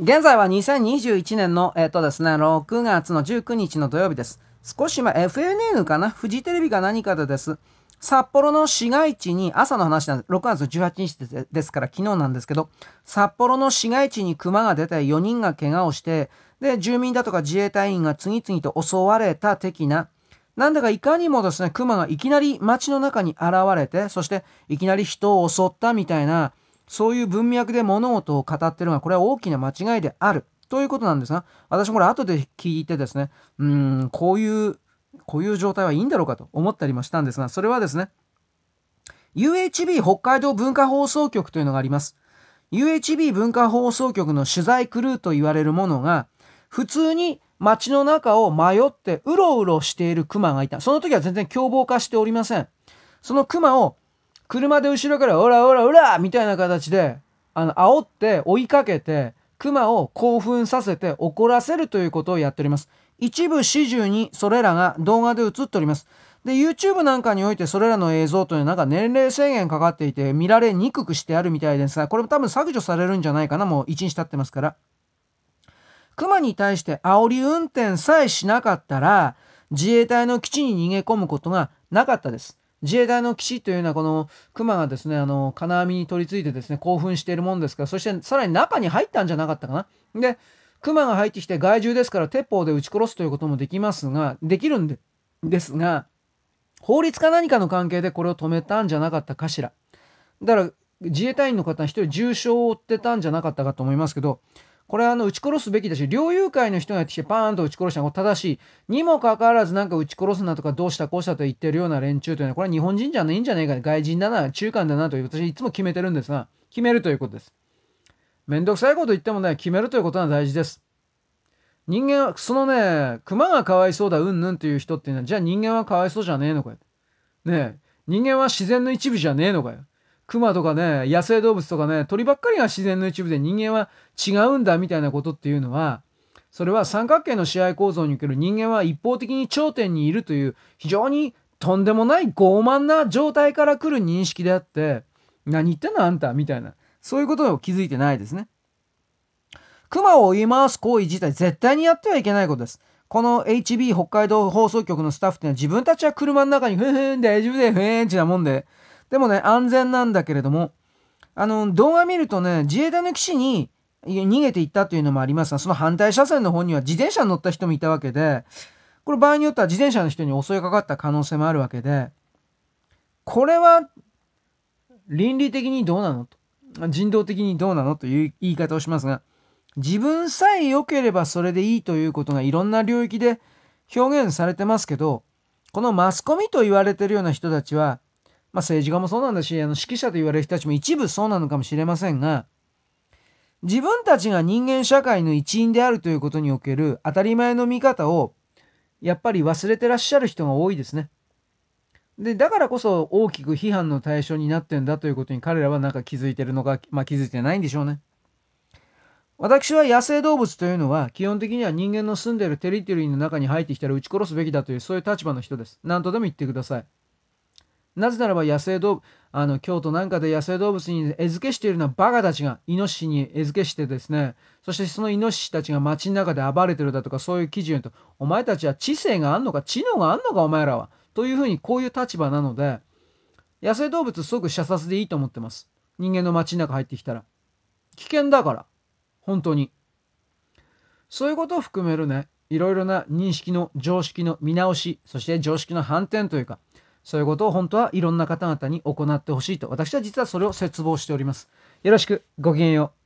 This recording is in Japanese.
現在は2021年の、えっ、とですね、6月の19日の土曜日です。少し前、FNN かな？フジテレビか何かでです。札幌の市街地に、朝の話なんです。6月の18日でですから昨日なんですけど、札幌の市街地に熊が出て4人が怪我をして、で、住民だとか自衛隊員が次々と襲われた的な、なんだかいかにもですね、熊がいきなり街の中に現れて、そしていきなり人を襲ったみたいな、そういう文脈で物事を語ってるのは、これは大きな間違いである。ということなんですが、私もこれ後で聞いてですね、うん、こういう、こういう状態はいいんだろうかと思ったりもしたんですが、それはですね、UHB 北海道文化放送局というのがあります。UHB 文化放送局の取材クルーと言われるものが、普通に街の中を迷ってうろうろしている熊がいた。その時は全然凶暴化しておりません。その熊を車で後ろからオラオラオラみたいな形で、あの、煽って追いかけて、熊を興奮させて怒らせるということをやっております。一部始終にそれらが動画で映っております。で、YouTube なんかにおいてそれらの映像というのはなんか年齢制限かかっていて見られにくくしてあるみたいですが、これも多分削除されるんじゃないかな、もう1日経ってますから。熊に対して煽り運転さえしなかったら、自衛隊の基地に逃げ込むことがなかったです。自衛隊の基地というのはこの熊がですね、あの、金網に取り付いてですね、興奮しているもんですから、そしてさらに中に入ったんじゃなかったかな。で、熊が入ってきて害獣ですから鉄砲で撃ち殺すということもできますが、できるんでですが、法律か何かの関係でこれを止めたんじゃなかったかしら。だから自衛隊員の方一人重傷を負ってたんじゃなかったかと思いますけど、これはあの撃ち殺すべきだし、猟友会の人がやってきてパーンと撃ち殺したのが正しい。にもかかわらずなんか撃ち殺すなとかどうしたこうしたと言ってるような連中というのは、これは日本人じゃないんじゃないか、ね外人だな、中間だなという、私いつも決めてるんですが、決めるということです。めんどくさいこと言ってもね、決めるということが大事です。人間は、そのね、熊がかわいそうだ、うんぬんっていう人っていうのは、じゃあ人間はかわいそうじゃねえのかよ。ねえ、人間は自然の一部じゃねえのかよ。熊とかね、野生動物とかね、鳥ばっかりが自然の一部で人間は違うんだみたいなことっていうのは、それは三角形の試合構造における人間は一方的に頂点にいるという非常にとんでもない傲慢な状態から来る認識であって、何言ってんのあんたみたいな。そういうことを気づいてないですね。熊を追い回す行為自体絶対にやってはいけないことです。この HB 北海道放送局のスタッフっていうのは自分たちは車の中にふんふん大丈夫だよふんってなもんで、でもね、安全なんだけれども、あの、動画見るとね、自衛隊の基地に逃げていったというのもありますが、その反対車線の方には自転車に乗った人もいたわけで、これ場合によっては自転車の人に襲いかかった可能性もあるわけで、これは倫理的にどうなの？と。人道的にどうなの？という言い方をしますが、自分さえ良ければそれでいいということがいろんな領域で表現されてますけど、このマスコミと言われてるような人たちは、まあ、政治家もそうなんだし、あの指揮者と言われる人たちも一部そうなのかもしれませんが、自分たちが人間社会の一員であるということにおける当たり前の見方を、やっぱり忘れてらっしゃる人が多いですね。で、だからこそ大きく批判の対象になってんだということに彼らはなんか気づいてるのか、まあ気づいてないんでしょうね。私は野生動物というのは基本的には人間の住んでいるテリトリーの中に入ってきたら撃ち殺すべきだというそういう立場の人です。何とでも言ってください。なぜならば野生動物、あの、京都なんかで野生動物に餌付けしているのはバカたちが、イノシシに餌付けしてですね、そしてそのイノシシたちが街の中で暴れてるだとか、そういう記事を言うと、お前たちは知性があんのか、知能があんのか、お前らは。というふうに、こういう立場なので、野生動物すごく射殺でいいと思ってます。人間の街の中入ってきたら。危険だから。本当に。そういうことを含めるね、いろいろな認識の常識の見直し、そして常識の反転というか、そういうことを本当はいろんな方々に行ってほしいと、私は実はそれを切望しております。よろしく、ごきげんよう。